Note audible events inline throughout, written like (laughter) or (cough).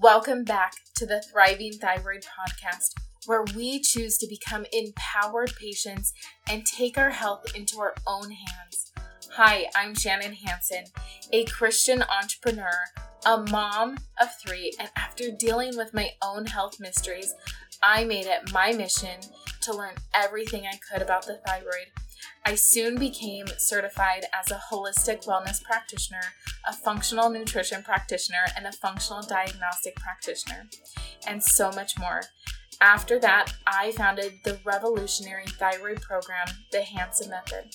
Welcome back to the Thriving Thyroid Podcast, where we choose to become empowered patients and take our health into our own hands. Hi, I'm Shannon Hanson, a Christian entrepreneur, a mom of three, and after dealing with my own health mysteries, I made it my mission to learn everything I could about the thyroid I soon became certified as a holistic wellness practitioner, a functional nutrition practitioner, and a functional diagnostic practitioner, and so much more. After that, I founded the revolutionary thyroid program, the Hanson Method.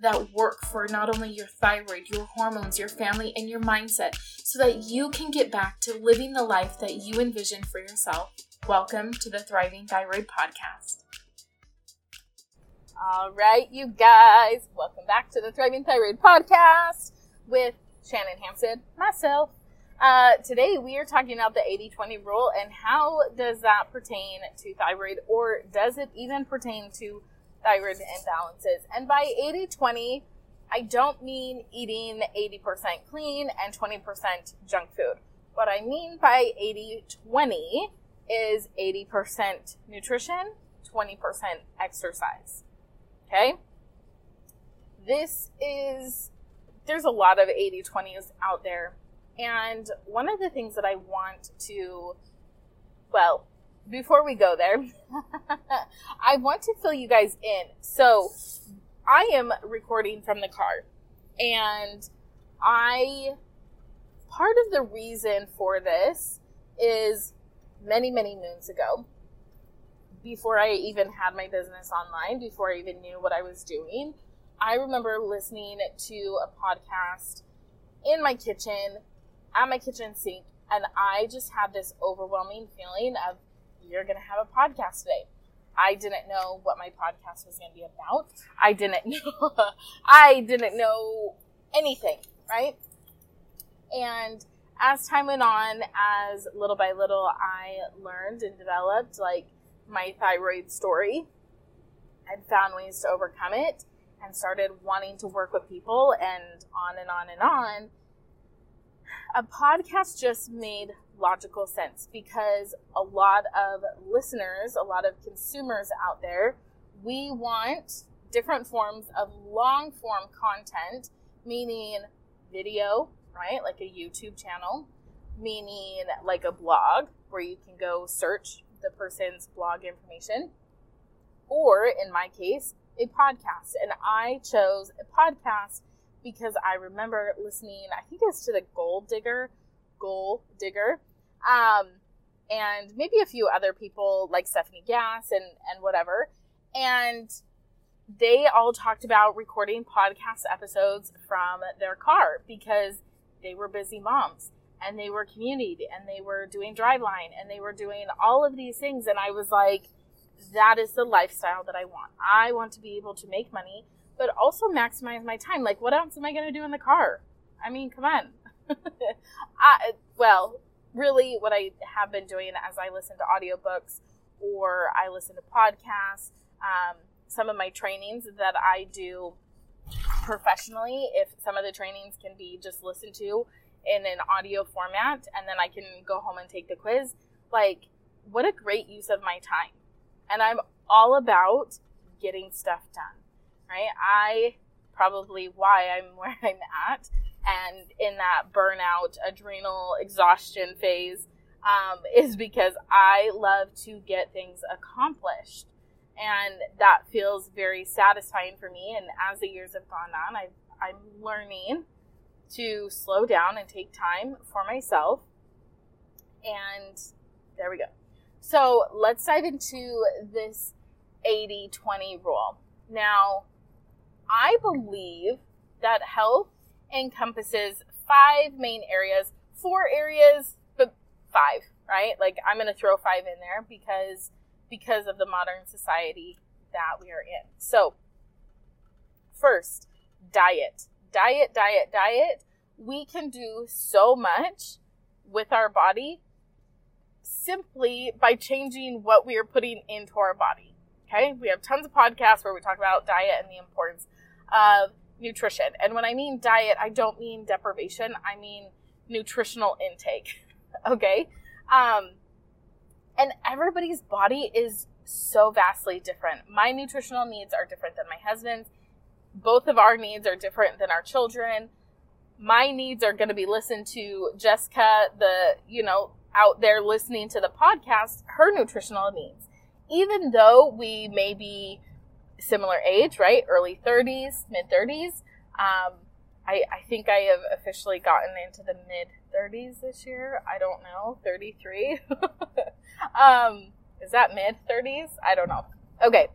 that work for not only your thyroid, your hormones, your family, and your mindset so that you can get back to living the life that you envision for yourself. Welcome to the Thriving Thyroid Podcast. All right, you guys, welcome back to the Thriving Thyroid Podcast with Shannon Hanson, myself. Uh, today we are talking about the 80-20 rule and how does that pertain to thyroid or does it even pertain to thyroid imbalances. And by 80 20, I don't mean eating 80% clean and 20% junk food. What I mean by 80 20 is 80% nutrition, 20% exercise. Okay? This is, there's a lot of 80 20s out there. And one of the things that I want to, well, before we go there, (laughs) I want to fill you guys in. So, I am recording from the car, and I part of the reason for this is many, many moons ago, before I even had my business online, before I even knew what I was doing, I remember listening to a podcast in my kitchen, at my kitchen sink, and I just had this overwhelming feeling of you're going to have a podcast today. I didn't know what my podcast was going to be about. I didn't (laughs) know. I didn't know anything, right? And as time went on, as little by little, I learned and developed like my thyroid story and found ways to overcome it and started wanting to work with people and on and on and on. A podcast just made logical sense because a lot of listeners, a lot of consumers out there, we want different forms of long form content, meaning video, right? Like a YouTube channel, meaning like a blog where you can go search the person's blog information, or in my case, a podcast. And I chose a podcast because I remember listening, I think it was to the Goal Digger, Goal Digger, um, and maybe a few other people like Stephanie Gass and and whatever, and they all talked about recording podcast episodes from their car because they were busy moms and they were community and they were doing driveline and they were doing all of these things and I was like that is the lifestyle that I want. I want to be able to make money but also maximize my time. Like what else am I going to do in the car? I mean, come on. (laughs) I, well, really what I have been doing as I listen to audiobooks or I listen to podcasts, um, some of my trainings that I do professionally, if some of the trainings can be just listened to in an audio format and then I can go home and take the quiz, like what a great use of my time. And I'm all about getting stuff done, right? I probably why I'm (laughs) where I'm at and in that burnout, adrenal exhaustion phase um, is because I love to get things accomplished. And that feels very satisfying for me. And as the years have gone on, i I'm learning to slow down and take time for myself. And there we go. So let's dive into this 80 20 rule. Now, I believe that health encompasses five main areas, four areas, but five, right? Like I'm going to throw five in there because because of the modern society that we are in. So, first, diet. Diet, diet, diet. We can do so much with our body simply by changing what we are putting into our body. Okay? We have tons of podcasts where we talk about diet and the importance of nutrition. And when I mean diet, I don't mean deprivation, I mean nutritional intake. (laughs) okay? Um, and everybody's body is so vastly different. My nutritional needs are different than my husband's. Both of our needs are different than our children. My needs are going to be listened to Jessica, the, you know, out there listening to the podcast, her nutritional needs. Even though we may be similar age, right? Early 30s, mid 30s. Um, I, I think I have officially gotten into the mid 30s this year. I don't know, 33. (laughs) um, is that mid 30s? I don't know. Okay.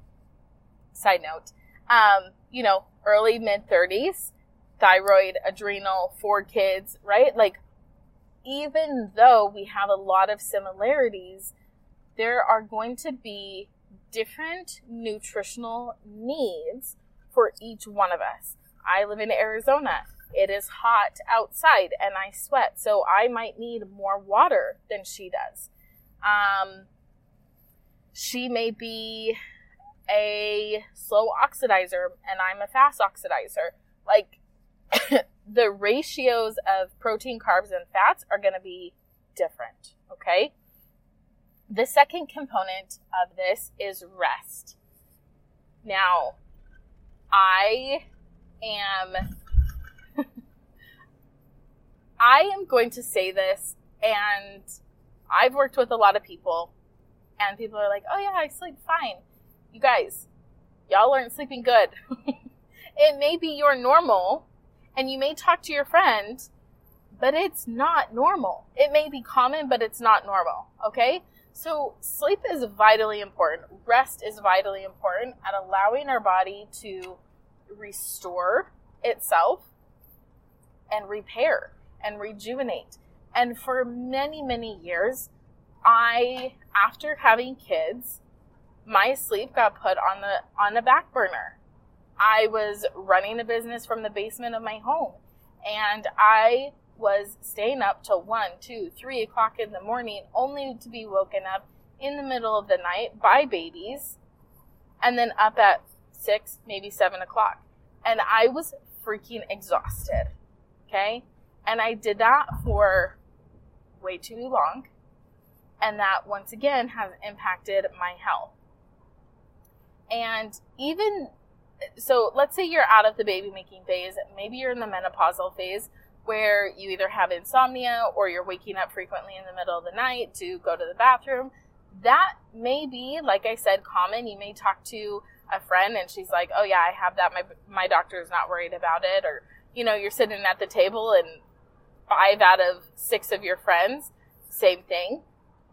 Side note. Um, you know, early mid 30s, thyroid, adrenal, four kids, right? Like, even though we have a lot of similarities, there are going to be different nutritional needs for each one of us. I live in Arizona. It is hot outside and I sweat, so I might need more water than she does. Um, she may be a slow oxidizer and I'm a fast oxidizer. Like (coughs) the ratios of protein, carbs, and fats are going to be different. Okay. The second component of this is rest. Now, I am (laughs) I am going to say this and I've worked with a lot of people and people are like, "Oh yeah, I sleep fine." You guys, y'all aren't sleeping good. (laughs) it may be your normal and you may talk to your friend, but it's not normal. It may be common, but it's not normal, okay? So, sleep is vitally important. Rest is vitally important at allowing our body to restore itself and repair and rejuvenate. And for many, many years, I, after having kids, my sleep got put on the on the back burner. I was running a business from the basement of my home, and I was staying up till one, two, three o'clock in the morning, only to be woken up in the middle of the night by babies, and then up at six, maybe seven o'clock. And I was freaking exhausted. Okay. And I did that for way too long. And that once again has impacted my health. And even so, let's say you're out of the baby making phase, maybe you're in the menopausal phase where you either have insomnia or you're waking up frequently in the middle of the night to go to the bathroom. That may be, like I said, common. You may talk to a friend and she's like, "Oh yeah, I have that. My my doctor is not worried about it." Or you know, you're sitting at the table and five out of six of your friends, same thing.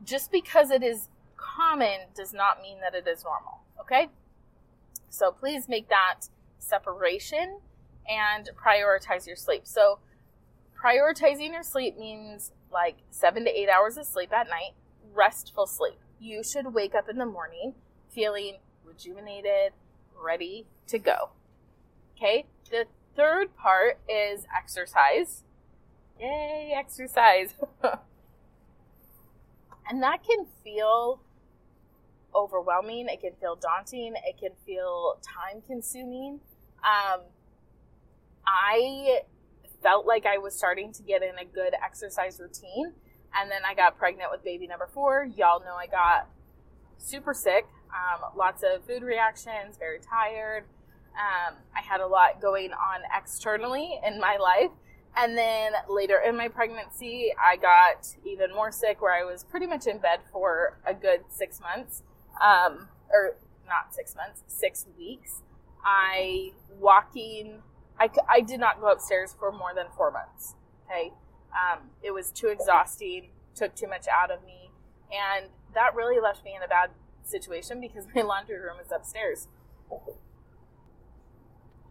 Just because it is common does not mean that it is normal. Okay, so please make that separation and prioritize your sleep. So prioritizing your sleep means like seven to eight hours of sleep at night, restful sleep. You should wake up in the morning feeling rejuvenated, ready to go. Okay, the third part is exercise. Yay, exercise. (laughs) and that can feel overwhelming, it can feel daunting, it can feel time consuming. Um, I felt like I was starting to get in a good exercise routine. And then I got pregnant with baby number four. Y'all know I got super sick, um, lots of food reactions, very tired. Um, I had a lot going on externally in my life. And then later in my pregnancy, I got even more sick where I was pretty much in bed for a good six months. Um, or not six months, six weeks. I walking I, I did not go upstairs for more than four months. Okay. Um, it was too exhausting, took too much out of me. And that really left me in a bad situation because (laughs) my laundry room is upstairs.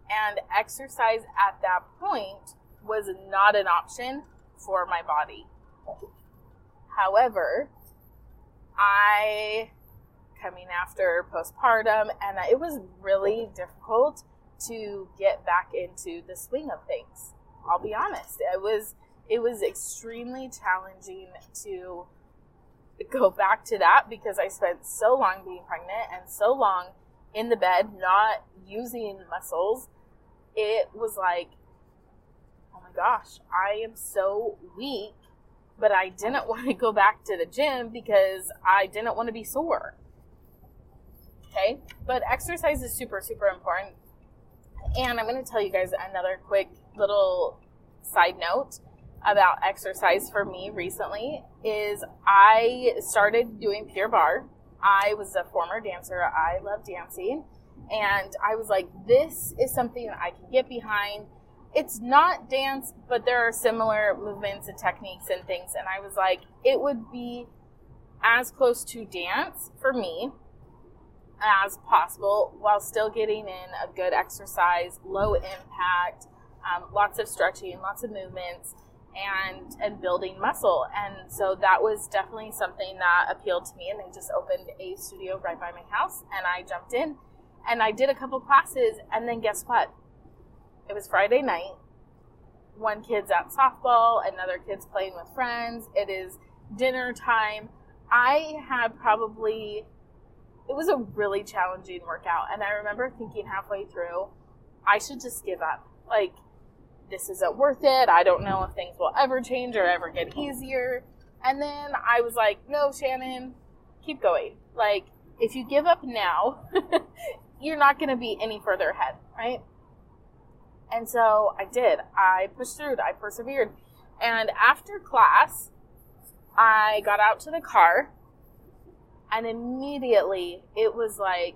And exercise at that point was not an option for my body. However, I coming after postpartum and it was really difficult to get back into the swing of things. I'll be honest. It was it was extremely challenging to go back to that because I spent so long being pregnant and so long in the bed not using muscles. It was like, oh my gosh, I am so weak, but I didn't (laughs) want to go back to the gym because I didn't want to be sore. Okay, but exercise is super, super important. And I'm going to tell you guys another quick little side note about exercise for me recently is I started doing Pure Barre. I was a former dancer. I love dancing. And I was like, this is something that I can get behind. It's not dance, but there are similar movements and techniques and things. And I was like, it would be as close to dance for me as possible while still getting in a good exercise, low impact, um, lots of stretching, lots of movements, and and building muscle. And so that was definitely something that appealed to me. And they just opened a studio right by my house, and I jumped in, and I did a couple classes. And then guess what? It was Friday night. One kid's at softball, another kid's playing with friends. It is dinner time. I had probably it was a really challenging workout. And I remember thinking halfway through, I should just give up. Like, this isn't worth it. I don't know if things will ever change or ever get easier. And then I was like, no, Shannon, keep going. Like, if you give up now, (laughs) you're not going to be any further ahead, right? And so I did. I pushed through. I persevered. And after class, I got out to the car and immediately it was like,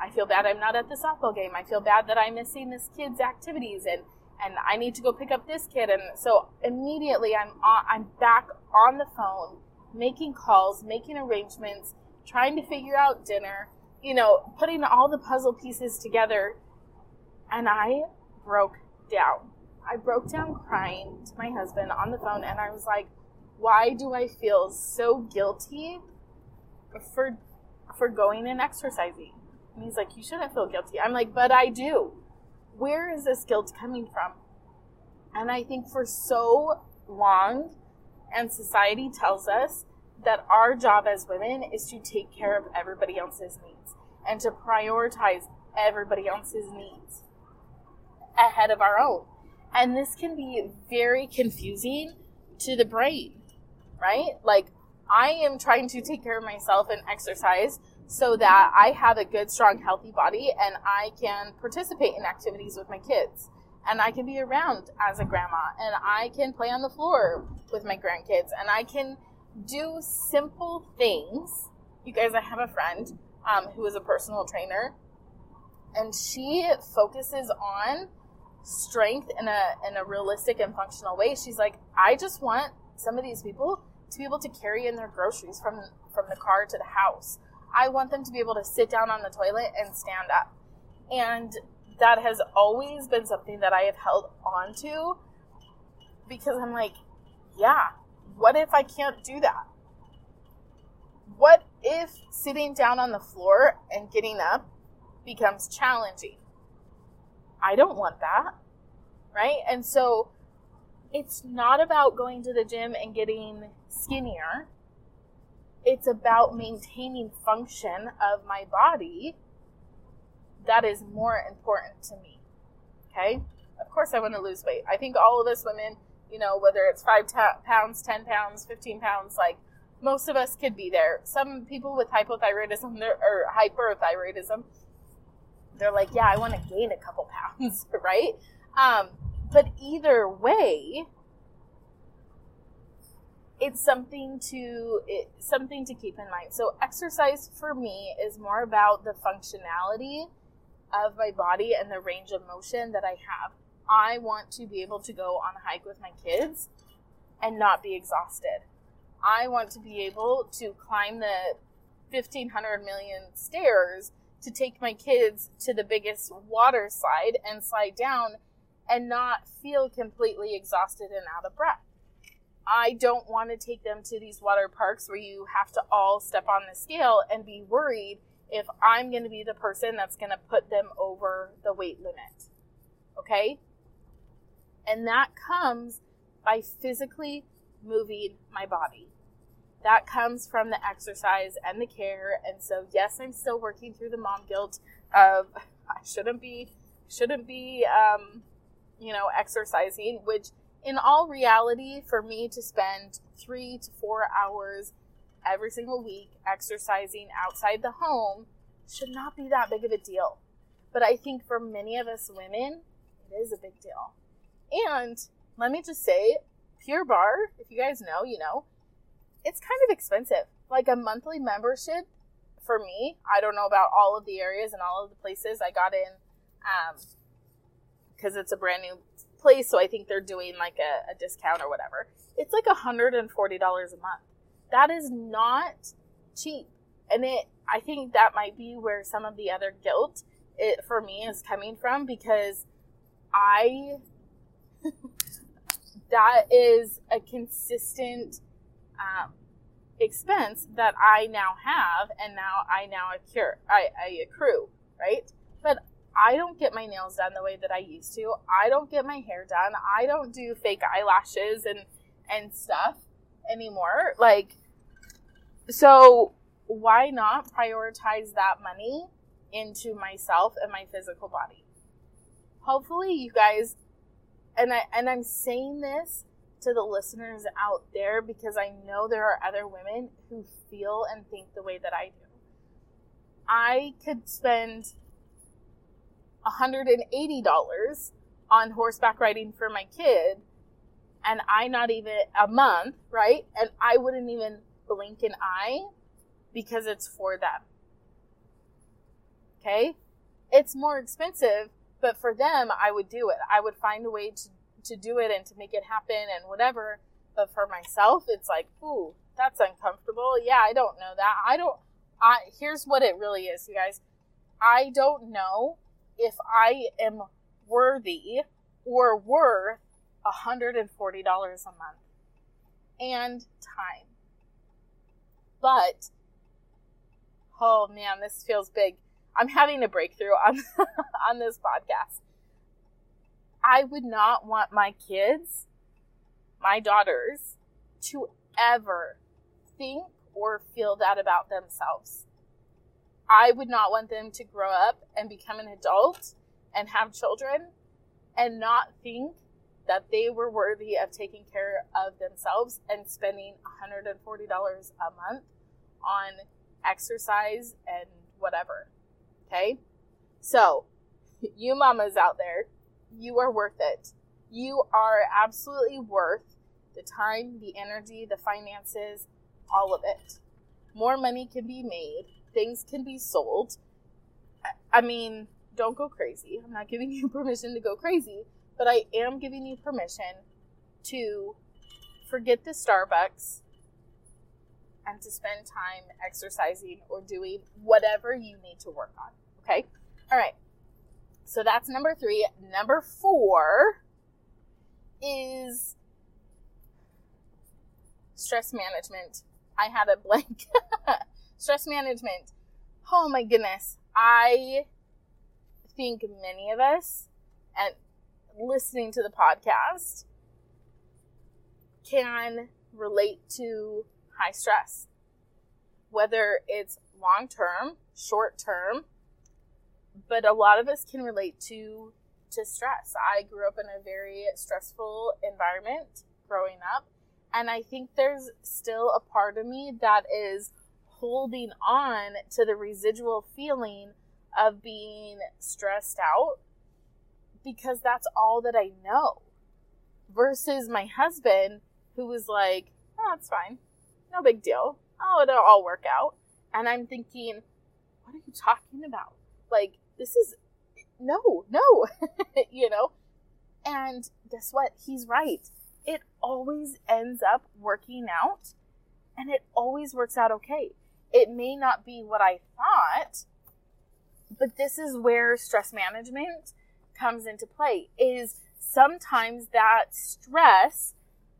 I feel bad I'm not at the softball game. I feel bad that I'm missing this kid's activities and and I need to go pick up this kid. And so immediately I'm on, I'm back on the phone, making calls, making arrangements, trying to figure out dinner, you know, putting all the puzzle pieces together. And I broke down. I broke down crying to my husband on the phone and I was like, why do I feel so guilty for for going and exercising. And he's like, You shouldn't feel guilty. I'm like, But I do. Where is this guilt coming from? And I think for so long, and society tells us that our job as women is to take care of everybody else's needs and to prioritize everybody else's needs ahead of our own. And this can be very confusing to the brain, right? Like, I am trying to take care of myself and exercise so that I have a good, strong, healthy body and I can participate in activities with my kids. And I can be around as a grandma and I can play on the floor with my grandkids and I can do simple things. You guys, I have a friend um, who is a personal trainer and she focuses on strength in a in a realistic and functional way. She's like, I just want some of these people to be able to carry in their groceries from from the car to the house. I want them to be able to sit down on the toilet and stand up. And that has always been something that I have held on to because I'm like, yeah, what if I can't do that? What if sitting down on the floor and getting up becomes challenging? I don't want that. Right? And so it's not about going to the gym and getting skinnier. It's about maintaining function of my body. That is more important to me. Okay? Of course, I want to lose weight. I think all of us women, you know, whether it's five ta- pounds, 10 pounds, 15 pounds, like most of us could be there. Some people with hypothyroidism or hyperthyroidism, they're like, yeah, I want to gain a couple pounds, (laughs) right? Um, but either way, it's something to it, something to keep in mind. So exercise for me is more about the functionality of my body and the range of motion that I have. I want to be able to go on a hike with my kids and not be exhausted. I want to be able to climb the 1500 million stairs to take my kids to the biggest water slide and slide down and not feel completely exhausted and out of breath. I don't want to take them to these water parks where you have to all step on the scale and be worried if I'm going to be the person that's going to put them over the weight limit. Okay? And that comes by physically moving my body. That comes from the exercise and the care. And so, yes, I'm still working through the mom guilt of (laughs) I shouldn't be, shouldn't be, um, you know, exercising, which in all reality, for me to spend three to four hours every single week exercising outside the home should not be that big of a deal. But I think for many of us women, it is a big deal. And let me just say, Pure Barre, if you guys know, you know, it's kind of expensive. Like a monthly membership for me, I don't know about all of the areas and all of the places I got in um, because it's a brand new place, so I think they're doing like a, a discount or whatever. It's like $140 a month. That is not cheap. And it I think that might be where some of the other guilt it for me is coming from because I (laughs) that is a consistent um, expense that I now have and now I now accrue I, I accrue, right? But I don't get my nails done the way that I used to. I don't get my hair done. I don't do fake eyelashes and and stuff anymore. Like so why not prioritize that money into myself and my physical body? Hopefully you guys and I and I'm saying this to the listeners out there because I know there are other women who feel and think the way that I do. I could spend $180 on horseback riding for my kid and I not even a month, right? And I wouldn't even blink an eye because it's for them. Okay? It's more expensive, but for them, I would do it. I would find a way to, to do it and to make it happen and whatever. But for myself, it's like, ooh, that's uncomfortable. Yeah, I don't know that. I don't, I, here's what it really is, you guys. I don't know if I am worthy or worth $140 a month and time. But oh man, this feels big. I'm having a breakthrough on (laughs) on this podcast. I would not want my kids, my daughters, to ever think or feel that about themselves. I would not want them to grow up and become an adult and have children and not think that they were worthy of taking care of themselves and spending $140 a month on exercise and whatever. Okay? So, you mamas out there, you are worth it. You are absolutely worth the time, the energy, the finances, all of it. More money can be made things can be sold. I mean, don't go crazy. I'm not giving (laughs) you permission to go crazy, but I am giving you permission to forget the Starbucks and to spend time exercising or doing whatever you need to work on. Okay? All right. So that's number three. Number four is stress management. I had a blank. (laughs) stress management. Oh my goodness. I think many of us, and listening to the podcast, can relate to high stress. Whether it's long term, short term, but a lot of us can relate to to stress. I grew up in a very stressful environment growing up, and I think there's still a part of me that is holding on to the residual feeling of being stressed out because that's all that I know. Versus my husband, who was like, oh, fine. No big deal. Oh, it'll all work out. And I'm thinking, what are you talking about? Like, this is no, no, (laughs) you know? And guess what? He's right. It always ends up working out and it always works out okay. It may not be what I thought, but this is where stress management comes into play is sometimes that stress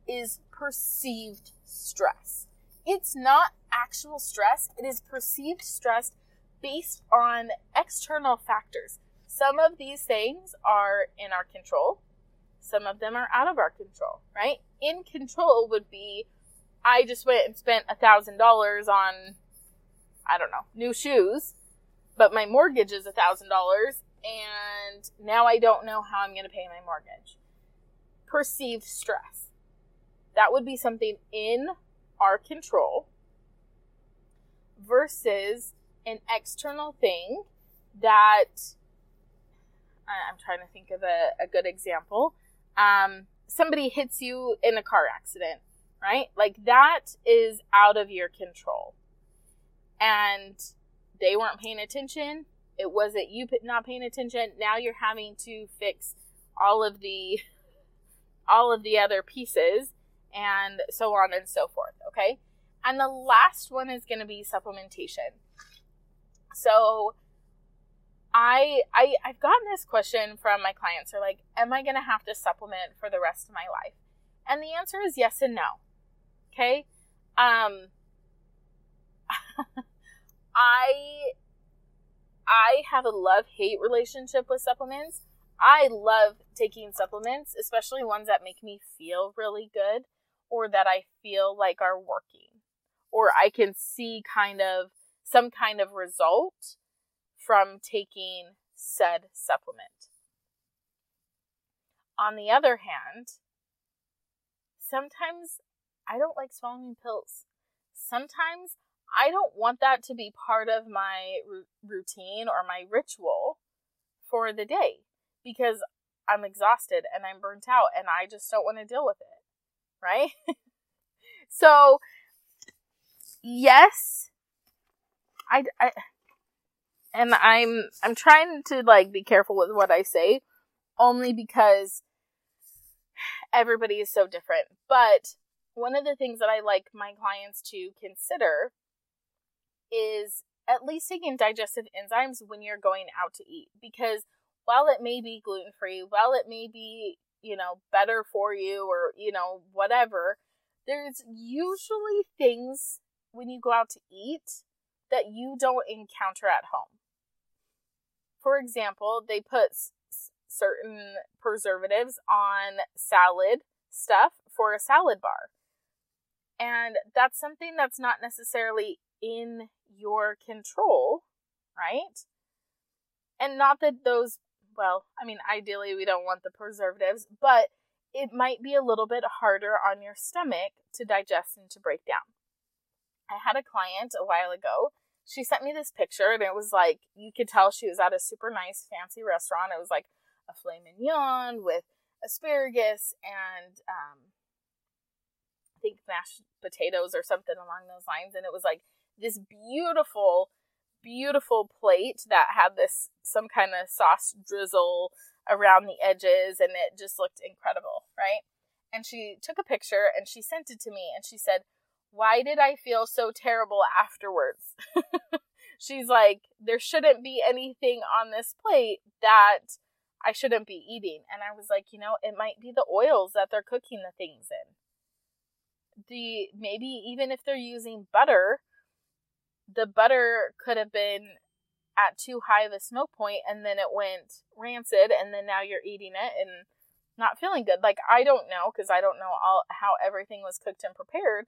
is perceived stress. It's not actual stress, it is perceived stress based on external factors. Some of these things are in our control, some of them are out of our control, right? In control would be I just went and spent a thousand dollars on, I don't know, new shoes, but my mortgage is a thousand dollars, and now I don't know how I'm going to pay my mortgage. Perceived stress. That would be something in our control versus an external thing that I'm trying to think of a, a good example. Um, somebody hits you in a car accident right? Like that is out of your control. And they weren't paying attention. It wasn't you not paying attention. Now you're having to fix all of the (laughs) all of the other pieces and so on and so forth, okay? And the last one is going to be supplementation. So I I I've gotten this question from my clients. They're like, "Am I going to have to supplement for the rest of my life?" And the answer is yes and no. Okay. Um, I I have a love hate relationship with supplements. I love taking supplements, especially ones that make me feel really good or that I feel like are working or I can see kind of some kind of result from taking said supplement. On the other hand, sometimes I don't like swallowing pills. Sometimes I don't want that to be part of my routine or my ritual for the day because I'm exhausted and I'm burnt out and I just don't want to deal with it. Right? (laughs) so, yes, I, I and I'm I'm trying to like be careful with what I say only because everybody is so different. But one of the things that I like my clients to consider is at least taking digestive enzymes when you're going out to eat because while it may be gluten free, while it may be, you know, better for you or, you know, whatever, there's usually things when you go out to eat that you don't encounter at home. For example, they put s- certain preservatives on salad stuff for a salad bar. And that's something that's not necessarily in your control, right? And not that those, well, I mean, ideally we don't want the preservatives, but it might be a little bit harder on your stomach to digest and to break down. I had a client a while ago. She sent me this picture, and it was like you could tell she was at a super nice, fancy restaurant. It was like a filet mignon with asparagus and um, think mashed potatoes or something along those lines. And it was like this beautiful, beautiful plate that had this some kind of sauce drizzle around the edges and it just looked incredible, right? And she took a picture and she sent it to me and she said, Why did I feel so terrible afterwards? (laughs) She's like, There shouldn't be anything on this plate that I shouldn't be eating. And I was like, You know, it might be the oils that they're cooking the things in the maybe even if they're using butter, the butter could have been at too high of a smoke point and then it went rancid and then now you're eating it and not feeling good. Like I don't know because I don't know all how everything was cooked and prepared.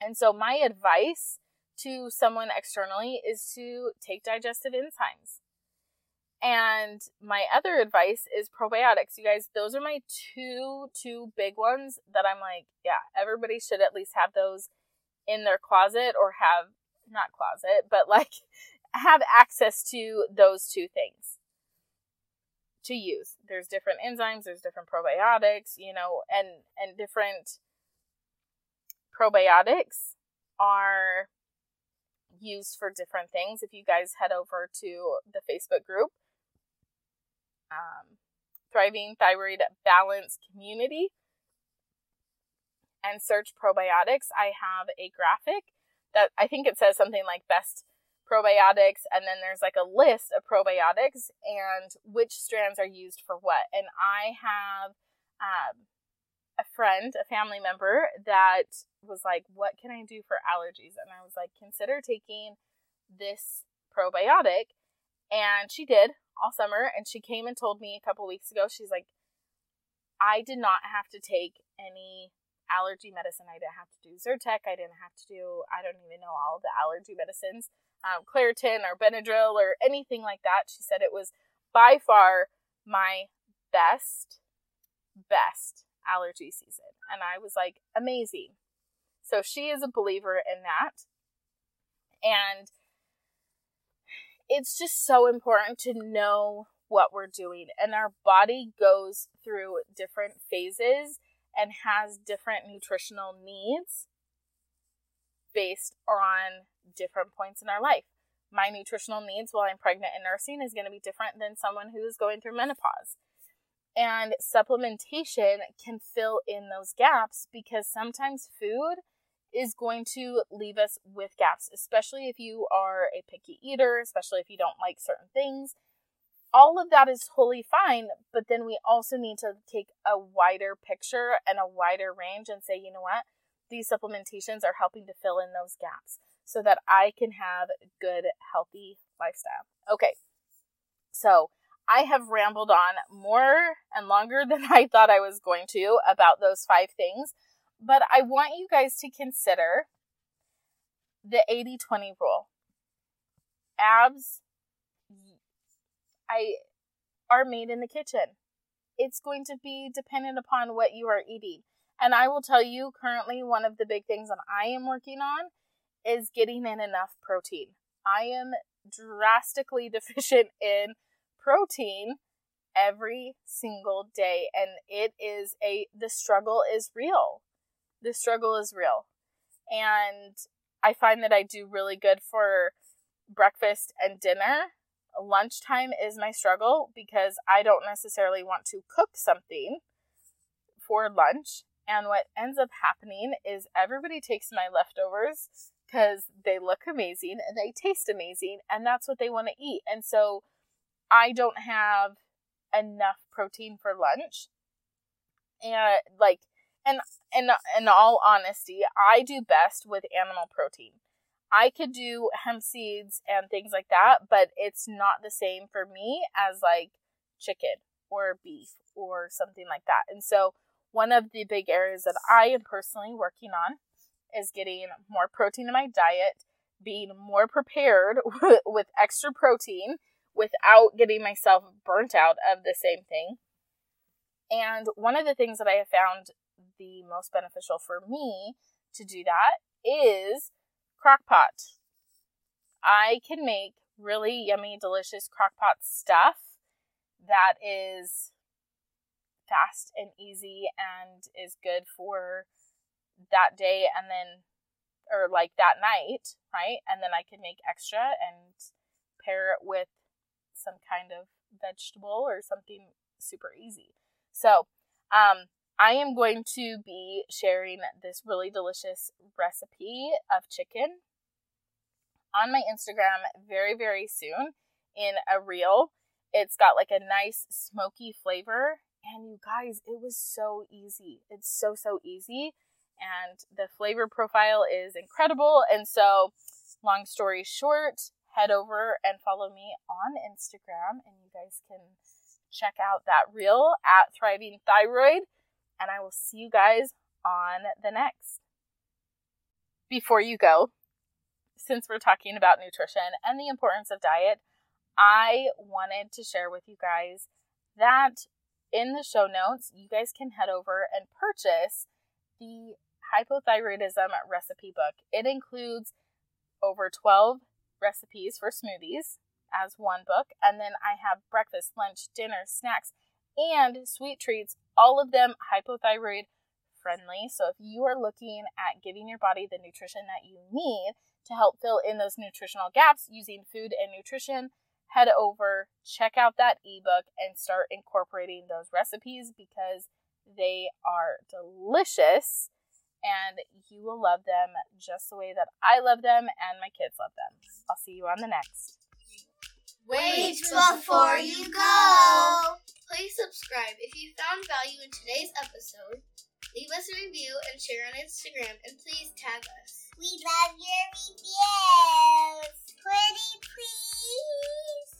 And so my advice to someone externally is to take digestive enzymes. And my other advice is probiotics. You guys, those are my two two big ones that I'm like, yeah, everybody should at least have those in their closet or have not closet, but like have access to those two things to use. There's different enzymes, there's different probiotics, you know, and and different probiotics are used for different things. If you guys head over to the Facebook group, um, Thriving Thyroid Balance Community and search probiotics, I have a graphic that I think it says something like best probiotics, and then there's like a list of probiotics and which strands are used for what. And I have um, a friend, a family member that was like, What can I do for allergies? And I was like, Consider taking this probiotic. And she did all summer. And she came and told me a couple weeks ago, she's like, I did not have to take any allergy medicine. I didn't have to do Zyrtec. I didn't have to do, I don't even know all the allergy medicines, um, Claritin or Benadryl or anything like that. She said it was by far my best, best allergy season. And I was like, amazing. So she is a believer in that. And it's just so important to know what we're doing. And our body goes through different phases and has different nutritional needs based on different points in our life. My nutritional needs while I'm pregnant and nursing is going to be different than someone who's going through menopause. And supplementation can fill in those gaps because sometimes food is going to leave us with gaps, especially if you are a picky eater, especially if you don't like certain things. All of that is totally fine, but then we also need to take a wider picture and a wider range and say, you know what? These supplementations are helping to fill in those gaps so that I can have good, healthy lifestyle. Okay, so I have rambled on more and longer (laughs) than I thought I was going to about those five things, but I want you guys to consider the 80 20 rule. Abs I are made in the kitchen. It's going to be dependent upon what you are eating. And I will tell you currently one of the big things that I am working on is getting in enough protein. I am drastically (laughs) deficient in protein every single day and it is a the struggle is real the struggle is real and i find that i do really good for breakfast and dinner lunchtime is my struggle because i don't necessarily want to cook something for lunch and what ends up happening is everybody takes my leftovers because they look amazing and they taste amazing and that's what they want to eat and so I don't have enough protein for lunch. And like and and in all honesty, I do best with animal protein. I could do hemp seeds and things like that, but it's not the same for me as like chicken or beef or something like that. And so one of the big areas that I am personally working on is getting more protein in my diet, being more prepared (laughs) with extra protein without getting myself burnt out of the same thing. And one of the things that I have found the most beneficial for me to do that is crockpot. I can make really yummy, delicious crockpot stuff that is fast and easy and is good for that day and then or like that night, right? And then I can make extra and pair it with some kind of vegetable or something super easy. So, um, I am going to be sharing this really delicious recipe of chicken on my Instagram very, very soon in a reel. It's got like a nice smoky flavor. And you guys, it was so easy. It's so, so easy. And the flavor profile is incredible. And so, long story short, head over and follow me on Instagram, and you guys can check out that reel at Thriving Thyroid. And I will see you guys on the next. Before you go, since we're talking about nutrition and the importance of diet, I wanted to share with you guys that in the show notes, you guys can head over and purchase the hypothyroidism recipe book. It includes over 12 recipes for smoothies as one book. And then I have breakfast, lunch, dinner, snacks, and sweet treats, all of them hypothyroid friendly. So if you are looking at giving your body the nutrition that you need to help fill in those nutritional gaps using food and nutrition, head over, check out that ebook, and start incorporating those recipes because they are delicious and you will love them just the way that I love them and my kids love them. I'll see you on the next. Wait before you go! Please subscribe if you found value in today's episode. Leave us a review and share on Instagram, and please tag us. We love your reviews. Pretty please.